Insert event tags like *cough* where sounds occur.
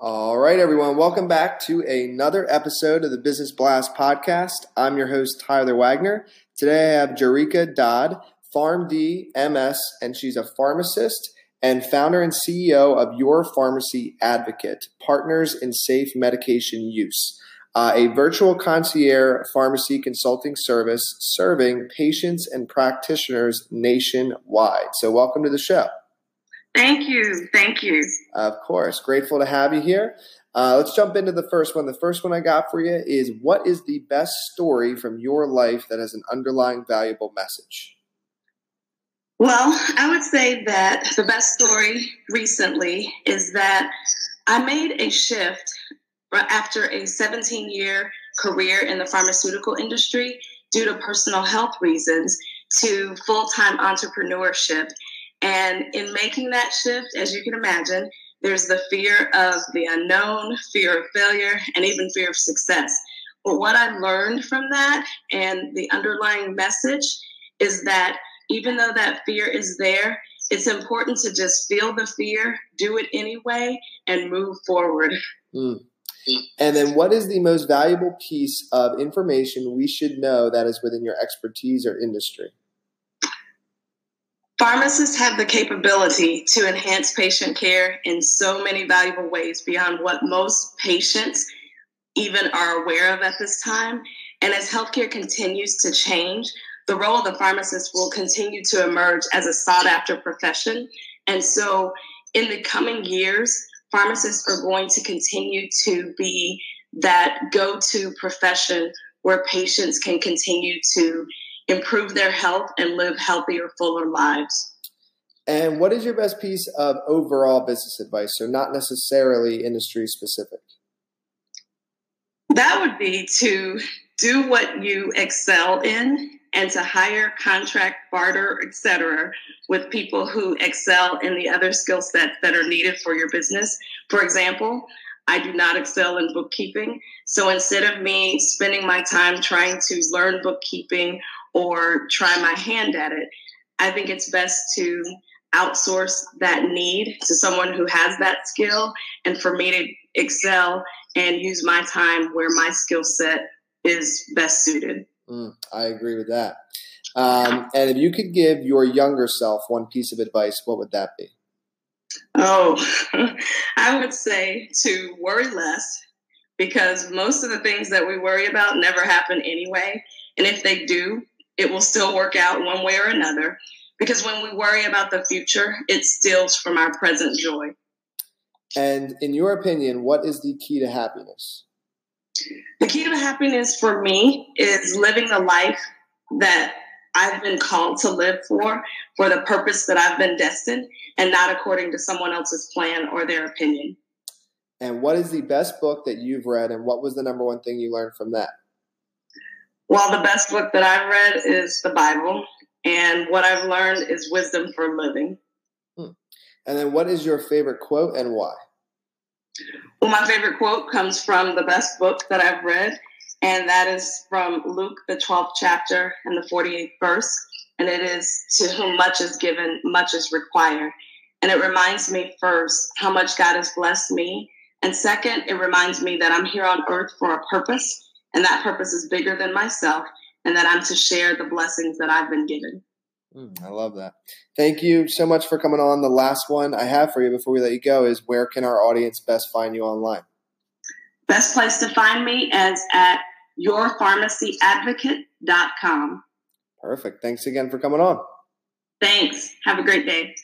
All right, everyone. Welcome back to another episode of the Business Blast podcast. I'm your host, Tyler Wagner. Today I have Jarika Dodd, PharmD MS, and she's a pharmacist and founder and CEO of Your Pharmacy Advocate, Partners in Safe Medication Use, uh, a virtual concierge pharmacy consulting service serving patients and practitioners nationwide. So, welcome to the show. Thank you. Thank you. Of course. Grateful to have you here. Uh, let's jump into the first one. The first one I got for you is what is the best story from your life that has an underlying valuable message? Well, I would say that the best story recently is that I made a shift after a 17 year career in the pharmaceutical industry due to personal health reasons to full time entrepreneurship. And in making that shift, as you can imagine, there's the fear of the unknown, fear of failure, and even fear of success. But what I learned from that and the underlying message is that even though that fear is there, it's important to just feel the fear, do it anyway, and move forward. Mm. And then, what is the most valuable piece of information we should know that is within your expertise or industry? Pharmacists have the capability to enhance patient care in so many valuable ways beyond what most patients even are aware of at this time. And as healthcare continues to change, the role of the pharmacist will continue to emerge as a sought after profession. And so, in the coming years, pharmacists are going to continue to be that go to profession where patients can continue to improve their health and live healthier, fuller lives. And what is your best piece of overall business advice? So, not necessarily industry specific. That would be to do what you excel in and to hire, contract, barter, etc., with people who excel in the other skill sets that are needed for your business. For example, I do not excel in bookkeeping. So instead of me spending my time trying to learn bookkeeping or try my hand at it, I think it's best to outsource that need to someone who has that skill and for me to excel and use my time where my skill set is best suited. Mm, I agree with that. Um, and if you could give your younger self one piece of advice, what would that be? Oh, *laughs* I would say to worry less because most of the things that we worry about never happen anyway. And if they do, it will still work out one way or another. Because when we worry about the future, it steals from our present joy. And in your opinion, what is the key to happiness? The key to happiness for me is living the life that I've been called to live for, for the purpose that I've been destined, and not according to someone else's plan or their opinion. And what is the best book that you've read, and what was the number one thing you learned from that? Well, the best book that I've read is the Bible, and what I've learned is wisdom for living. Hmm. And then, what is your favorite quote and why? Well, my favorite quote comes from the best book that I've read, and that is from Luke, the 12th chapter and the 48th verse. And it is, To whom much is given, much is required. And it reminds me first how much God has blessed me. And second, it reminds me that I'm here on earth for a purpose, and that purpose is bigger than myself, and that I'm to share the blessings that I've been given. Mm, I love that. Thank you so much for coming on. The last one I have for you before we let you go is where can our audience best find you online? Best place to find me is at yourpharmacyadvocate.com. Perfect. Thanks again for coming on. Thanks. Have a great day.